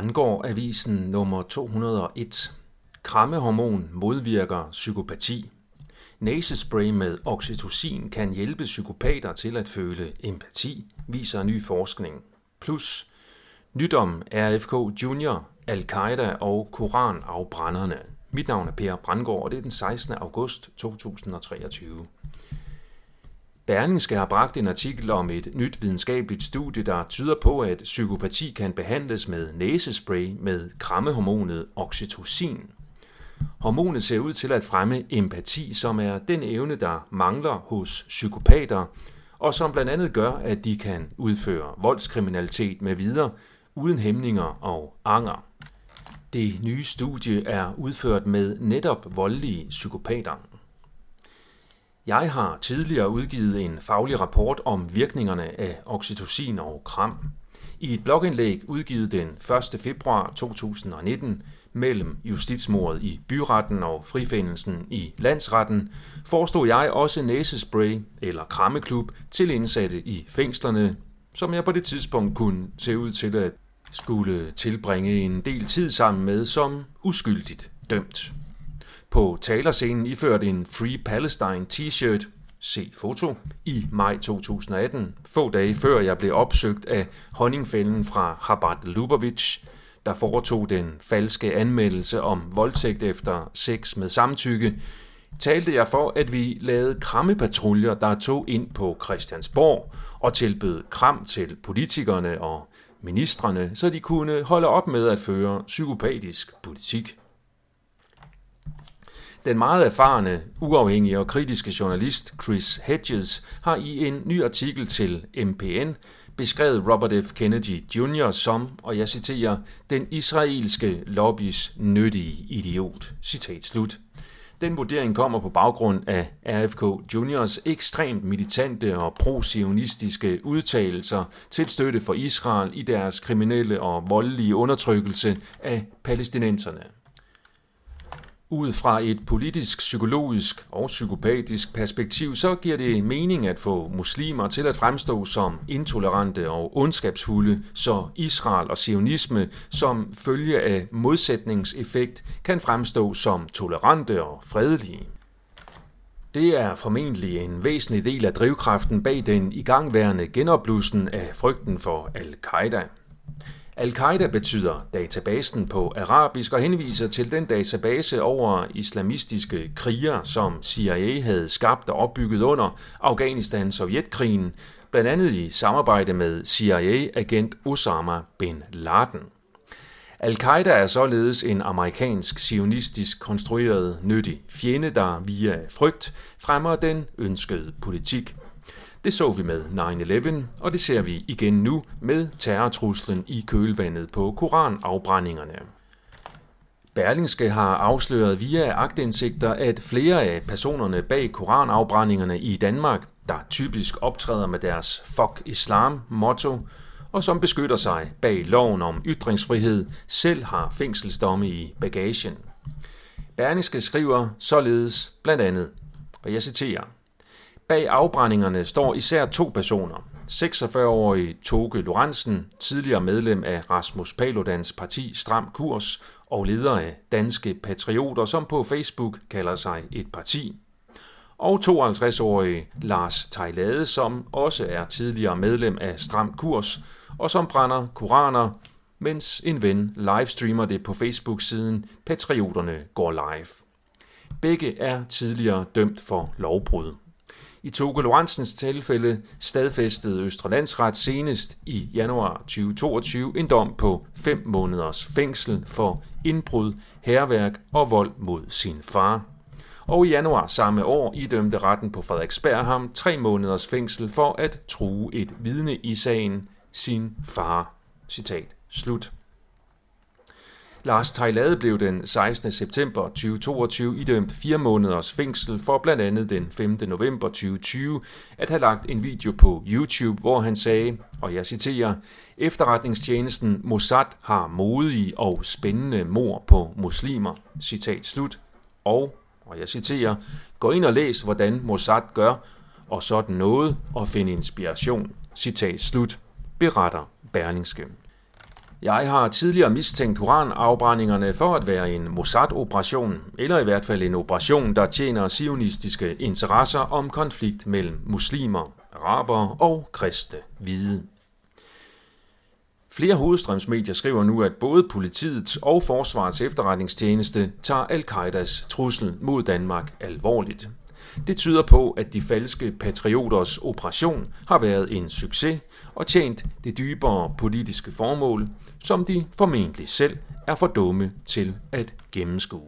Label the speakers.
Speaker 1: Brandgård Avisen nummer 201. Krammehormon modvirker psykopati. Næsespray med oxytocin kan hjælpe psykopater til at føle empati, viser ny forskning. Plus nyt om RFK Junior, Al-Qaida og Koranafbrænderne. Mit navn er Per Brandgård, og det er den 16. august 2023. Berlingske har bragt en artikel om et nyt videnskabeligt studie, der tyder på, at psykopati kan behandles med næsespray med krammehormonet oxytocin. Hormonet ser ud til at fremme empati, som er den evne, der mangler hos psykopater, og som blandt andet gør, at de kan udføre voldskriminalitet med videre uden hæmninger og anger. Det nye studie er udført med netop voldelige psykopater. Jeg har tidligere udgivet en faglig rapport om virkningerne af oxytocin og kram. I et blogindlæg udgivet den 1. februar 2019 mellem justitsmordet i byretten og frifindelsen i landsretten, forestod jeg også næsespray eller krammeklub til indsatte i fængslerne, som jeg på det tidspunkt kunne se ud til at skulle tilbringe en del tid sammen med som uskyldigt dømt. På talerscenen iført en Free Palestine t-shirt, se foto, i maj 2018, få dage før jeg blev opsøgt af honningfælden fra Habat Lubavitch, der foretog den falske anmeldelse om voldtægt efter sex med samtykke, talte jeg for, at vi lavede krammepatruljer, der tog ind på Christiansborg og tilbød kram til politikerne og ministerne, så de kunne holde op med at føre psykopatisk politik. Den meget erfarne, uafhængige og kritiske journalist Chris Hedges har i en ny artikel til MPN beskrevet Robert F. Kennedy Jr. som, og jeg citerer, den israelske lobbys nyttige idiot. Citat slut. Den vurdering kommer på baggrund af RFK Juniors ekstremt militante og pro-sionistiske udtalelser til støtte for Israel i deres kriminelle og voldelige undertrykkelse af palæstinenserne. Ud fra et politisk, psykologisk og psykopatisk perspektiv, så giver det mening at få muslimer til at fremstå som intolerante og ondskabsfulde, så Israel og sionisme som følge af modsætningseffekt kan fremstå som tolerante og fredelige. Det er formentlig en væsentlig del af drivkraften bag den igangværende genopblussen af frygten for al-Qaida. Al-Qaida betyder databasen på arabisk og henviser til den database over islamistiske kriger, som CIA havde skabt og opbygget under Afghanistan-Sovjetkrigen, blandt andet i samarbejde med CIA-agent Osama bin Laden. Al-Qaida er således en amerikansk sionistisk konstrueret nyttig fjende, der via frygt fremmer den ønskede politik. Det så vi med 9-11, og det ser vi igen nu med terrortruslen i kølvandet på koranafbrændingerne. Berlingske har afsløret via agtindsigter, at flere af personerne bag koranafbrændingerne i Danmark, der typisk optræder med deres Fuck Islam motto, og som beskytter sig bag loven om ytringsfrihed, selv har fængselsdomme i bagagen. Berlingske skriver således blandt andet, og jeg citerer, Bag afbrændingerne står især to personer. 46-årige Toge Lorentzen, tidligere medlem af Rasmus Paludans parti Stram Kurs og leder af Danske Patrioter, som på Facebook kalder sig et parti. Og 52-årige Lars Tejlade, som også er tidligere medlem af Stram Kurs, og som brænder koraner, mens en ven livestreamer det på Facebook-siden Patrioterne går live. Begge er tidligere dømt for lovbrud. I Toge Lorentzens tilfælde stadfæstede Østre Landsret senest i januar 2022 en dom på 5 måneders fængsel for indbrud, herværk og vold mod sin far. Og i januar samme år idømte retten på Frederiksberg ham tre måneders fængsel for at true et vidne i sagen sin far. Citat slut. Lars Tejlade blev den 16. september 2022 idømt fire måneders fængsel for blandt andet den 5. november 2020 at have lagt en video på YouTube, hvor han sagde, og jeg citerer, efterretningstjenesten Mossad har modige og spændende mor på muslimer. Citat slut. Og, og jeg citerer, gå ind og læs, hvordan Mossad gør, og sådan noget, og find inspiration. Citat slut. Beretter Berlingske. Jeg har tidligere mistænkt Huran-afbrændingerne for at være en Mossad-operation, eller i hvert fald en operation, der tjener sionistiske interesser om konflikt mellem muslimer, araber og kristne hvide. Flere hovedstrømsmedier skriver nu, at både politiets og forsvarets efterretningstjeneste tager al-Qaidas trussel mod Danmark alvorligt. Det tyder på, at de falske patrioters operation har været en succes og tjent det dybere politiske formål, som de formentlig selv er for dumme til at gennemskue.